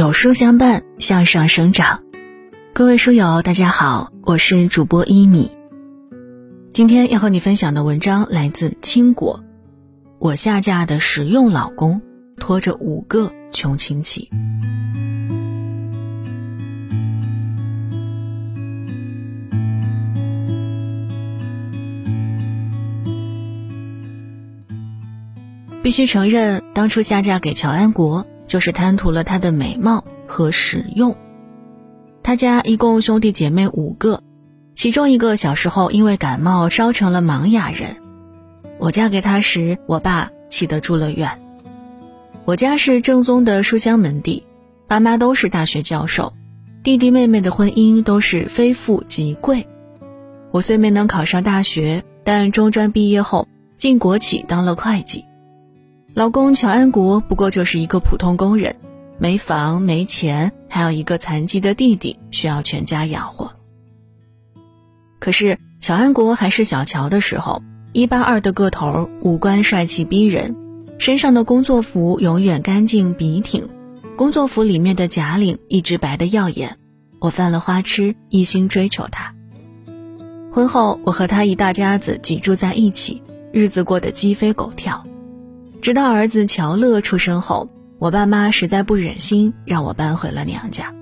有书相伴，向上生长。各位书友，大家好，我是主播一米。今天要和你分享的文章来自青果。我下嫁的实用老公，拖着五个穷亲戚。必须承认，当初下嫁给乔安国。就是贪图了他的美貌和实用。他家一共兄弟姐妹五个，其中一个小时候因为感冒烧成了盲哑人。我嫁给他时，我爸气得住了院。我家是正宗的书香门第，爸妈都是大学教授，弟弟妹妹的婚姻都是非富即贵。我虽没能考上大学，但中专毕业后进国企当了会计。老公乔安国不过就是一个普通工人，没房没钱，还有一个残疾的弟弟需要全家养活。可是乔安国还是小乔的时候，一八二的个头，五官帅气逼人，身上的工作服永远干净笔挺，工作服里面的假领一直白的耀眼。我犯了花痴，一心追求他。婚后，我和他一大家子挤住在一起，日子过得鸡飞狗跳。直到儿子乔乐出生后，我爸妈实在不忍心，让我搬回了娘家。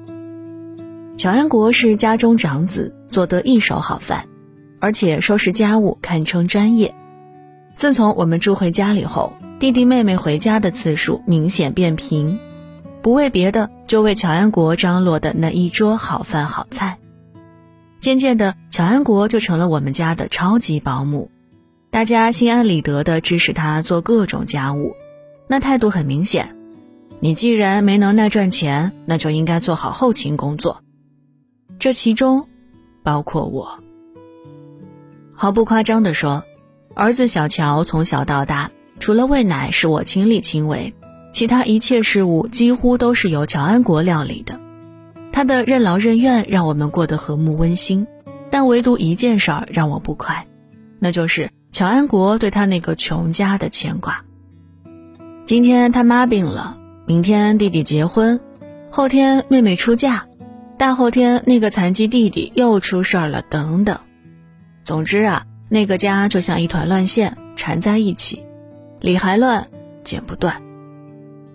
乔安国是家中长子，做得一手好饭，而且收拾家务堪称专业。自从我们住回家里后，弟弟妹妹回家的次数明显变频，不为别的，就为乔安国张罗的那一桌好饭好菜。渐渐的，乔安国就成了我们家的超级保姆。大家心安理得的支持他做各种家务，那态度很明显。你既然没能耐赚钱，那就应该做好后勤工作。这其中，包括我。毫不夸张地说，儿子小乔从小到大，除了喂奶是我亲力亲为，其他一切事务几乎都是由乔安国料理的。他的任劳任怨让我们过得和睦温馨，但唯独一件事儿让我不快，那就是。乔安国对他那个穷家的牵挂。今天他妈病了，明天弟弟结婚，后天妹妹出嫁，大后天那个残疾弟弟又出事儿了，等等。总之啊，那个家就像一团乱线，缠在一起，理还乱，剪不断。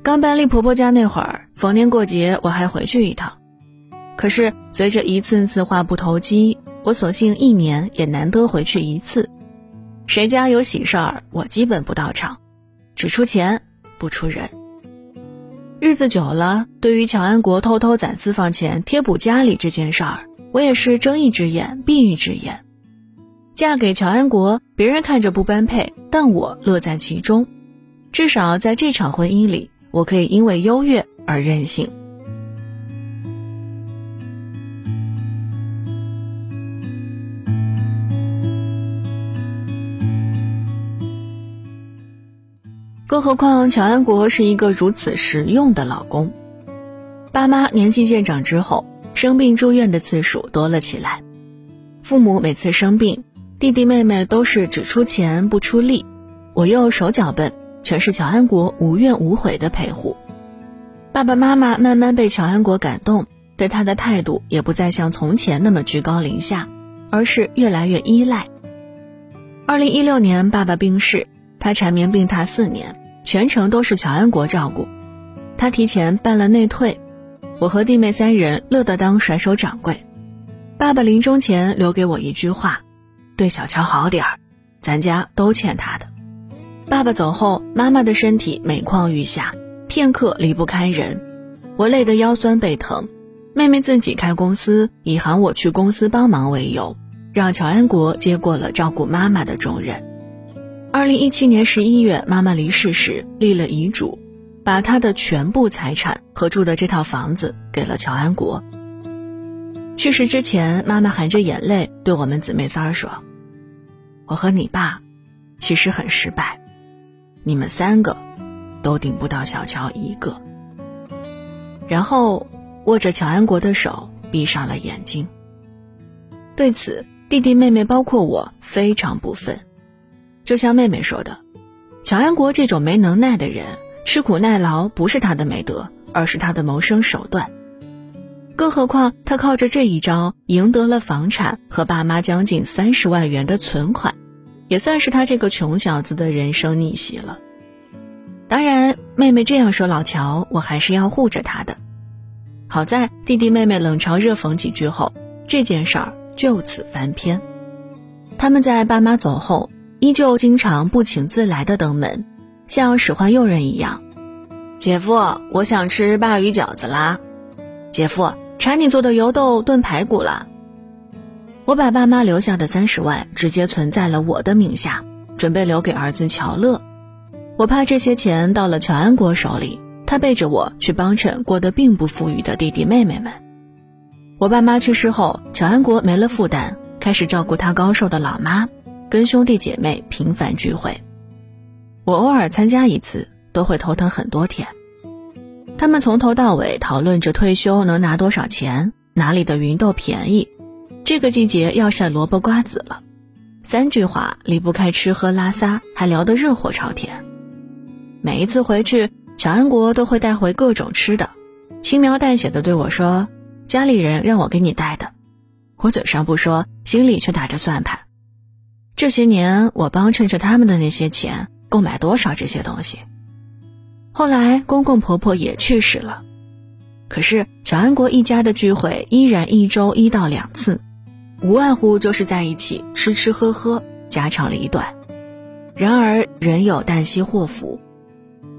刚搬离婆婆家那会儿，逢年过节我还回去一趟，可是随着一次次话不投机，我索性一年也难得回去一次。谁家有喜事儿，我基本不到场，只出钱不出人。日子久了，对于乔安国偷偷攒私房钱贴补家里这件事儿，我也是睁一只眼闭一只眼。嫁给乔安国，别人看着不般配，但我乐在其中。至少在这场婚姻里，我可以因为优越而任性。更何况乔安国是一个如此实用的老公，爸妈年纪渐长之后，生病住院的次数多了起来。父母每次生病，弟弟妹妹都是只出钱不出力，我又手脚笨，全是乔安国无怨无悔的陪护。爸爸妈妈慢慢被乔安国感动，对他的态度也不再像从前那么居高临下，而是越来越依赖。二零一六年，爸爸病逝，他缠绵病榻四年。全程都是乔安国照顾，他提前办了内退，我和弟妹三人乐得当甩手掌柜。爸爸临终前留给我一句话：“对小乔好点儿，咱家都欠他的。”爸爸走后，妈妈的身体每况愈下，片刻离不开人，我累得腰酸背疼。妹妹自己开公司，以喊我去公司帮忙为由，让乔安国接过了照顾妈妈的重任。二零一七年十一月，妈妈离世时立了遗嘱，把她的全部财产和住的这套房子给了乔安国。去世之前，妈妈含着眼泪对我们姊妹仨说：“我和你爸其实很失败，你们三个都顶不到小乔一个。”然后握着乔安国的手，闭上了眼睛。对此，弟弟妹妹包括我非常不忿。就像妹妹说的，乔安国这种没能耐的人，吃苦耐劳不是他的美德，而是他的谋生手段。更何况他靠着这一招赢得了房产和爸妈将近三十万元的存款，也算是他这个穷小子的人生逆袭了。当然，妹妹这样说老乔，我还是要护着他的。好在弟弟妹妹冷嘲热讽几句后，这件事儿就此翻篇。他们在爸妈走后，依旧经常不请自来的登门，像使唤佣人一样：“姐夫，我想吃鲅鱼饺子啦！姐夫，馋你做的油豆炖排骨了。”我把爸妈留下的三十万直接存在了我的名下，准备留给儿子乔乐。我怕这些钱到了乔安国手里，他背着我去帮衬过得并不富裕的弟弟妹妹们。我爸妈去世后，乔安国没了负担。开始照顾他高寿的老妈，跟兄弟姐妹频繁聚会。我偶尔参加一次，都会头疼很多天。他们从头到尾讨论着退休能拿多少钱，哪里的芸豆便宜，这个季节要晒萝卜瓜子了。三句话离不开吃喝拉撒，还聊得热火朝天。每一次回去，乔安国都会带回各种吃的，轻描淡写的对我说：“家里人让我给你带的。”我嘴上不说，心里却打着算盘。这些年，我帮衬着他们的那些钱，够买多少这些东西？后来，公公婆婆也去世了，可是乔安国一家的聚会依然一周一到两次，无外乎就是在一起吃吃喝喝，家长里短。然而，人有旦夕祸福，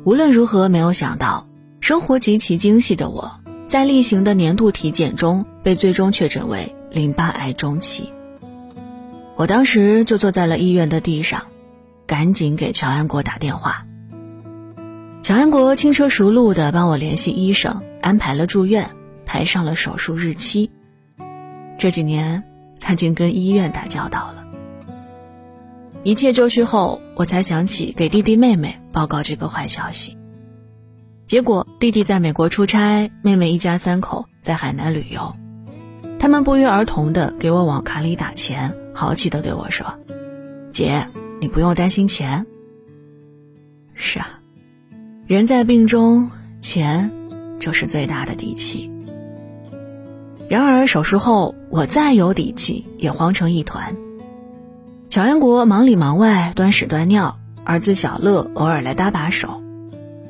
无论如何，没有想到，生活极其精细的我，在例行的年度体检中被最终确诊为。淋巴癌中期，我当时就坐在了医院的地上，赶紧给乔安国打电话。乔安国轻车熟路的帮我联系医生，安排了住院，排上了手术日期。这几年，他竟跟医院打交道了。一切就绪后，我才想起给弟弟妹妹报告这个坏消息。结果，弟弟在美国出差，妹妹一家三口在海南旅游。他们不约而同的给我往卡里打钱，豪气的对我说：“姐，你不用担心钱。”是啊，人在病中，钱就是最大的底气。然而手术后，我再有底气也慌成一团。乔安国忙里忙外，端屎端尿，儿子小乐偶尔来搭把手，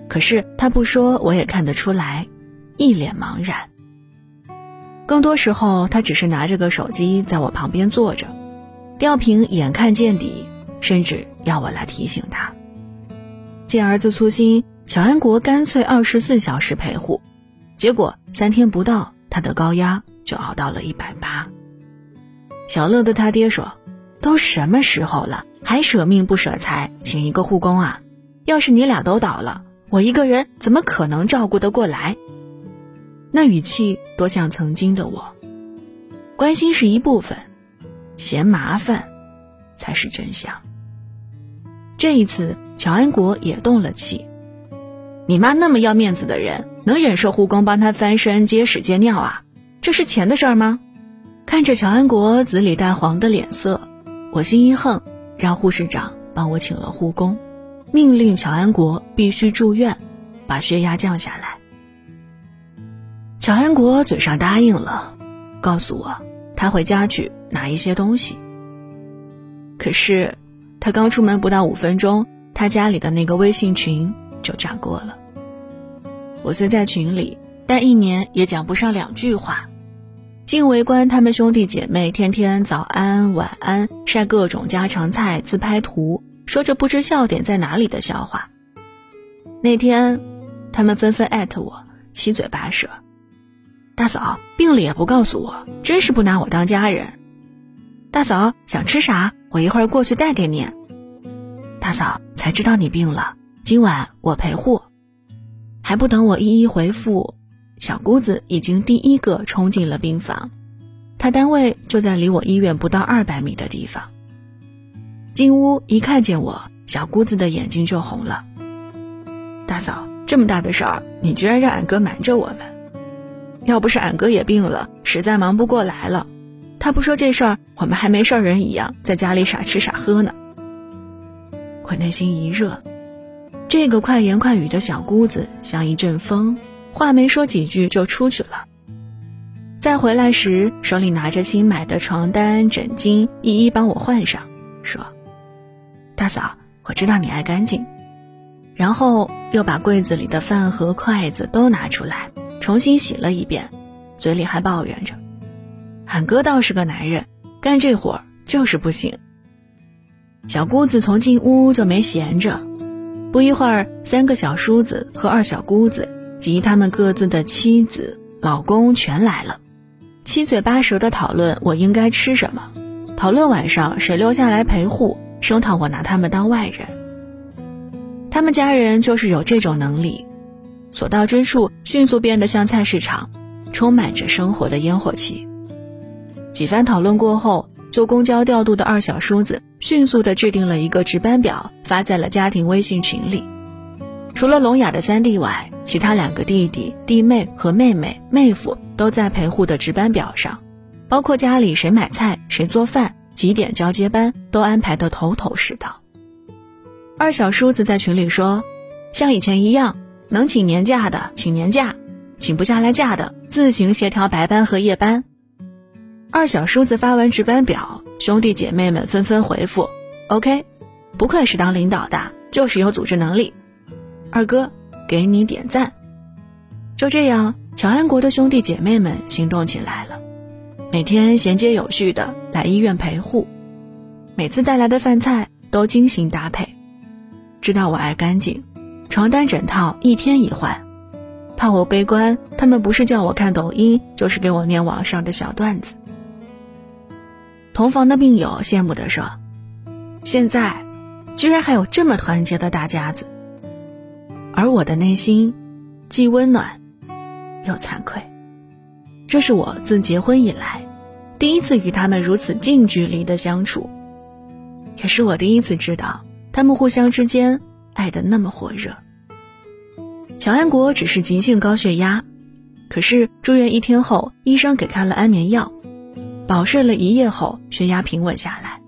可是他不说，我也看得出来，一脸茫然。更多时候，他只是拿着个手机在我旁边坐着，吊瓶眼看见底，甚至要我来提醒他。见儿子粗心，乔安国干脆二十四小时陪护，结果三天不到，他的高压就熬到了一百八。小乐的他爹说：“都什么时候了，还舍命不舍财，请一个护工啊？要是你俩都倒了，我一个人怎么可能照顾得过来？”那语气多像曾经的我，关心是一部分，嫌麻烦才是真相。这一次，乔安国也动了气。你妈那么要面子的人，能忍受护工帮她翻身、接屎、接尿啊？这是钱的事儿吗？看着乔安国紫里带黄的脸色，我心一横，让护士长帮我请了护工，命令乔安国必须住院，把血压降下来。乔安国嘴上答应了，告诉我他回家去拿一些东西。可是他刚出门不到五分钟，他家里的那个微信群就炸锅了。我虽在群里，但一年也讲不上两句话，竟围观他们兄弟姐妹天天早安晚安，晒各种家常菜，自拍图，说着不知笑点在哪里的笑话。那天，他们纷纷艾特我，七嘴八舌。大嫂病了也不告诉我，真是不拿我当家人。大嫂想吃啥，我一会儿过去带给你。大嫂才知道你病了，今晚我陪护。还不等我一一回复，小姑子已经第一个冲进了病房。她单位就在离我医院不到二百米的地方。进屋一看见我，小姑子的眼睛就红了。大嫂，这么大的事儿，你居然让俺哥瞒着我们。要不是俺哥也病了，实在忙不过来了，他不说这事儿，我们还没事人一样在家里傻吃傻喝呢。我内心一热，这个快言快语的小姑子像一阵风，话没说几句就出去了。再回来时，手里拿着新买的床单、枕巾，一一帮我换上，说：“大嫂，我知道你爱干净。”然后又把柜子里的饭盒、筷子都拿出来，重新洗了一遍，嘴里还抱怨着：“喊哥倒是个男人，干这活就是不行。”小姑子从进屋就没闲着，不一会儿，三个小叔子和二小姑子及他们各自的妻子、老公全来了。七嘴八舌的讨论我应该吃什么，讨论晚上谁留下来陪护，声讨我拿他们当外人。他们家人就是有这种能力，所到之处迅速变得像菜市场，充满着生活的烟火气。几番讨论过后，坐公交调度的二小叔子迅速地制定了一个值班表，发在了家庭微信群里。除了聋哑的三弟外，其他两个弟弟、弟妹和妹妹、妹夫都在陪护的值班表上，包括家里谁买菜、谁做饭、几点交接班，都安排得头头是道。二小叔子在群里说：“像以前一样，能请年假的请年假，请不下来假的自行协调白班和夜班。”二小叔子发完值班表，兄弟姐妹们纷纷回复：“OK，不愧是当领导的，就是有组织能力。”二哥，给你点赞。就这样，乔安国的兄弟姐妹们行动起来了，每天衔接有序的来医院陪护，每次带来的饭菜都精心搭配。知道我爱干净，床单枕套一天一换。怕我悲观，他们不是叫我看抖音，就是给我念网上的小段子。同房的病友羡慕地说：“现在，居然还有这么团结的大家子。”而我的内心，既温暖，又惭愧。这是我自结婚以来，第一次与他们如此近距离的相处，也是我第一次知道他们互相之间爱的那么火热。乔安国只是急性高血压，可是住院一天后，医生给开了安眠药，饱睡了一夜后，血压平稳下来。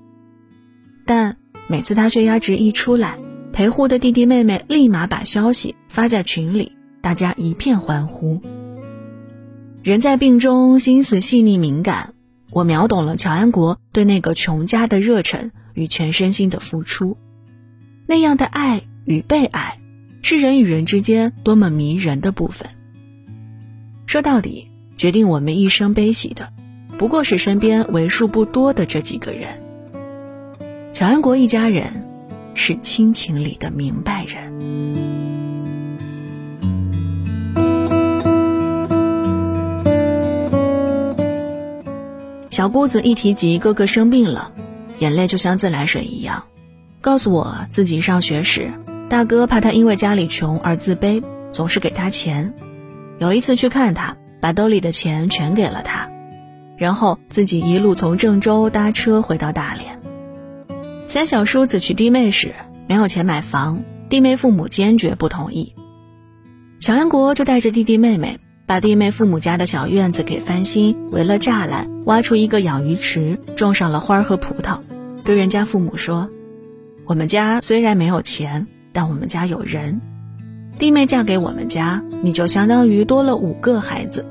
但每次他血压值一出来，陪护的弟弟妹妹立马把消息发在群里，大家一片欢呼。人在病中，心思细腻敏感，我秒懂了乔安国对那个穷家的热忱与全身心的付出。那样的爱与被爱，是人与人之间多么迷人的部分。说到底，决定我们一生悲喜的，不过是身边为数不多的这几个人。乔安国一家人。是亲情里的明白人。小姑子一提及哥哥生病了，眼泪就像自来水一样，告诉我自己上学时，大哥怕他因为家里穷而自卑，总是给他钱。有一次去看他，把兜里的钱全给了他，然后自己一路从郑州搭车回到大连。三小叔子娶弟妹时没有钱买房，弟妹父母坚决不同意。乔安国就带着弟弟妹妹，把弟妹父母家的小院子给翻新，围了栅栏，挖出一个养鱼池，种上了花和葡萄，对人家父母说：“我们家虽然没有钱，但我们家有人。弟妹嫁给我们家，你就相当于多了五个孩子。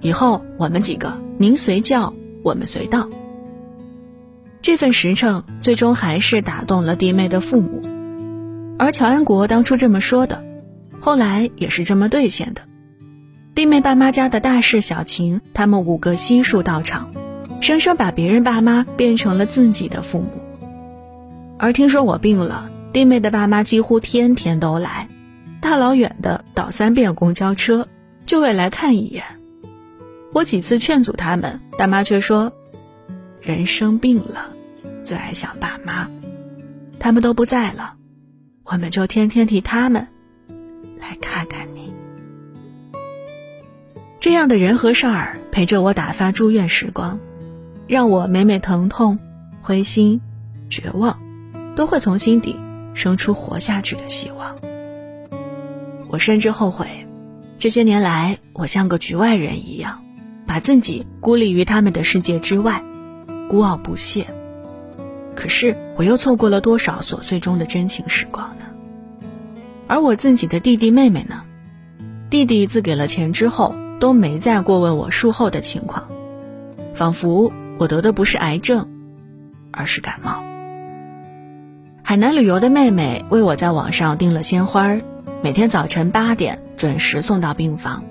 以后我们几个，您随叫，我们随到。”这份实诚最终还是打动了弟妹的父母，而乔安国当初这么说的，后来也是这么兑现的。弟妹爸妈家的大事小情，他们五个悉数到场，生生把别人爸妈变成了自己的父母。而听说我病了，弟妹的爸妈几乎天天都来，大老远的倒三遍公交车，就为来看一眼。我几次劝阻他们，大妈却说。人生病了，最爱想爸妈，他们都不在了，我们就天天替他们来看看你。这样的人和事儿陪着我打发住院时光，让我每每疼痛、灰心、绝望，都会从心底生出活下去的希望。我甚至后悔，这些年来我像个局外人一样，把自己孤立于他们的世界之外。孤傲不屑，可是我又错过了多少琐碎中的真情时光呢？而我自己的弟弟妹妹呢？弟弟自给了钱之后，都没再过问我术后的情况，仿佛我得的不是癌症，而是感冒。海南旅游的妹妹为我在网上订了鲜花，每天早晨八点准时送到病房。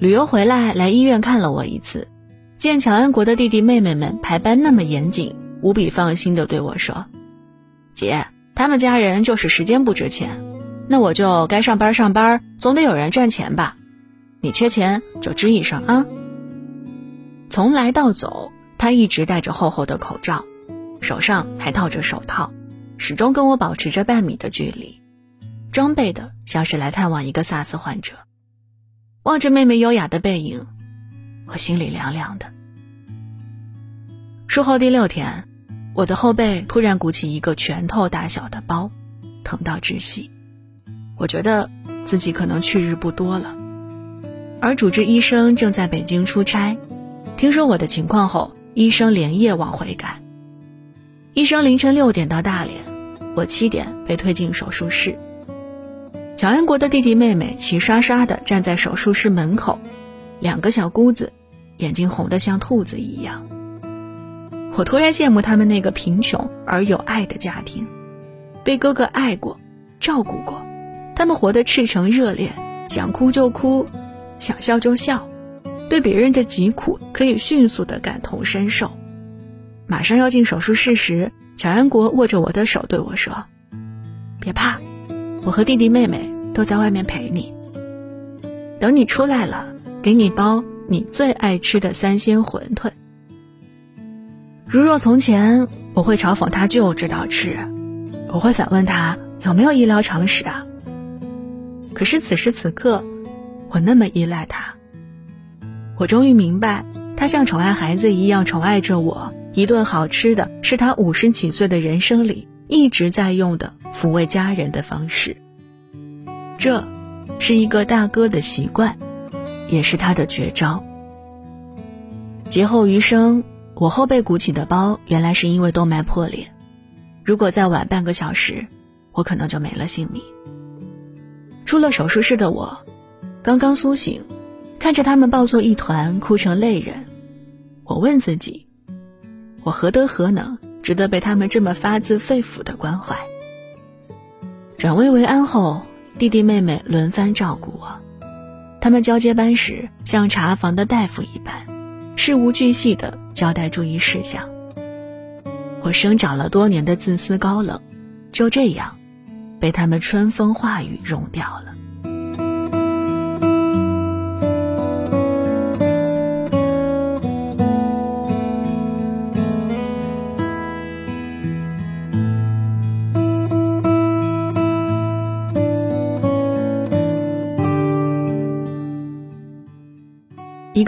旅游回来来医院看了我一次，见乔安国的弟弟妹妹们排班那么严谨，无比放心的对我说：“姐，他们家人就是时间不值钱。”那我就该上班上班，总得有人赚钱吧？你缺钱就吱一声啊！从来到走，他一直戴着厚厚的口罩，手上还套着手套，始终跟我保持着半米的距离，装备的像是来探望一个萨斯患者。望着妹妹优雅的背影，我心里凉凉的。术后第六天，我的后背突然鼓起一个拳头大小的包，疼到窒息。我觉得自己可能去日不多了，而主治医生正在北京出差，听说我的情况后，医生连夜往回赶。医生凌晨六点到大连，我七点被推进手术室。乔安国的弟弟妹妹齐刷刷地站在手术室门口，两个小姑子，眼睛红得像兔子一样。我突然羡慕他们那个贫穷而有爱的家庭，被哥哥爱过，照顾过。他们活得赤诚热烈，想哭就哭，想笑就笑，对别人的疾苦可以迅速的感同身受。马上要进手术室时，乔安国握着我的手对我说：“别怕，我和弟弟妹妹都在外面陪你。等你出来了，给你包你最爱吃的三鲜馄饨。”如若从前，我会嘲讽他就知道吃，我会反问他有没有医疗常识啊。可是此时此刻，我那么依赖他。我终于明白，他像宠爱孩子一样宠爱着我。一顿好吃的是他五十几岁的人生里一直在用的抚慰家人的方式。这，是一个大哥的习惯，也是他的绝招。劫后余生，我后背鼓起的包，原来是因为动脉破裂。如果再晚半个小时，我可能就没了性命。出了手术室的我，刚刚苏醒，看着他们抱作一团，哭成泪人。我问自己：我何德何能，值得被他们这么发自肺腑的关怀？转危为安后，弟弟妹妹轮番照顾我，他们交接班时像查房的大夫一般，事无巨细地交代注意事项。我生长了多年的自私高冷，就这样。被他们春风化雨融掉了。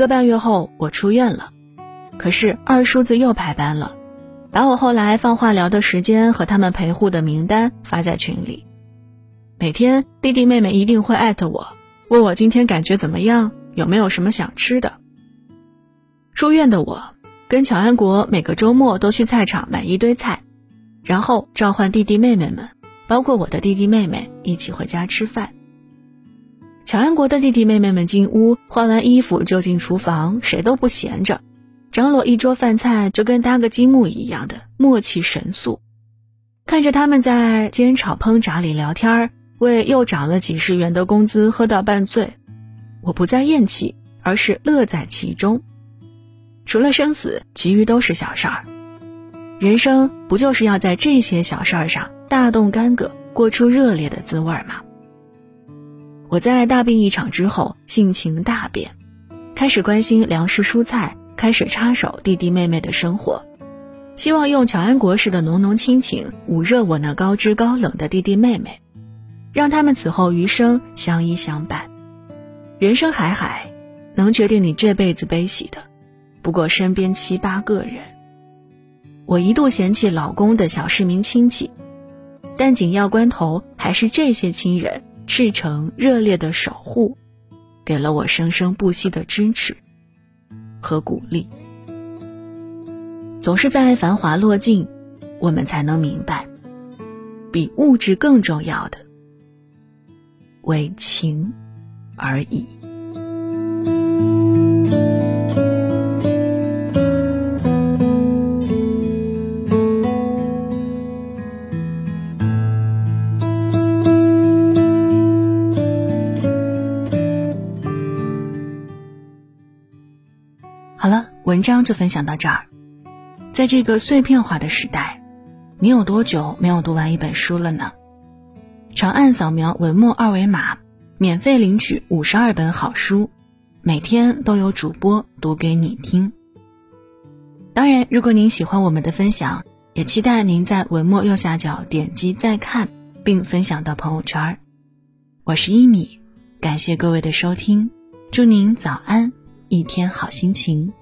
个半月后，我出院了，可是二叔子又排班了。把我后来放化疗的时间和他们陪护的名单发在群里，每天弟弟妹妹一定会艾特我，问我今天感觉怎么样，有没有什么想吃的。住院的我跟乔安国每个周末都去菜场买一堆菜，然后召唤弟弟妹妹们，包括我的弟弟妹妹一起回家吃饭。乔安国的弟弟妹妹们进屋换完衣服就进厨房，谁都不闲着。张罗一桌饭菜，就跟搭个积木一样的默契神速。看着他们在煎炒烹炸里聊天为又涨了几十元的工资喝到半醉，我不再厌弃，而是乐在其中。除了生死，其余都是小事儿。人生不就是要在这些小事儿上大动干戈，过出热烈的滋味吗？我在大病一场之后，性情大变，开始关心粮食蔬菜。开始插手弟弟妹妹的生活，希望用乔安国式的浓浓亲情捂热我那高知高冷的弟弟妹妹，让他们此后余生相依相伴。人生海海，能决定你这辈子悲喜的，不过身边七八个人。我一度嫌弃老公的小市民亲戚，但紧要关头，还是这些亲人赤诚热烈的守护，给了我生生不息的支持。和鼓励，总是在繁华落尽，我们才能明白，比物质更重要的为情，而已。文章就分享到这儿。在这个碎片化的时代，你有多久没有读完一本书了呢？长按扫描文末二维码，免费领取五十二本好书，每天都有主播读给你听。当然，如果您喜欢我们的分享，也期待您在文末右下角点击再看，并分享到朋友圈。我是一米，感谢各位的收听，祝您早安。一天好心情。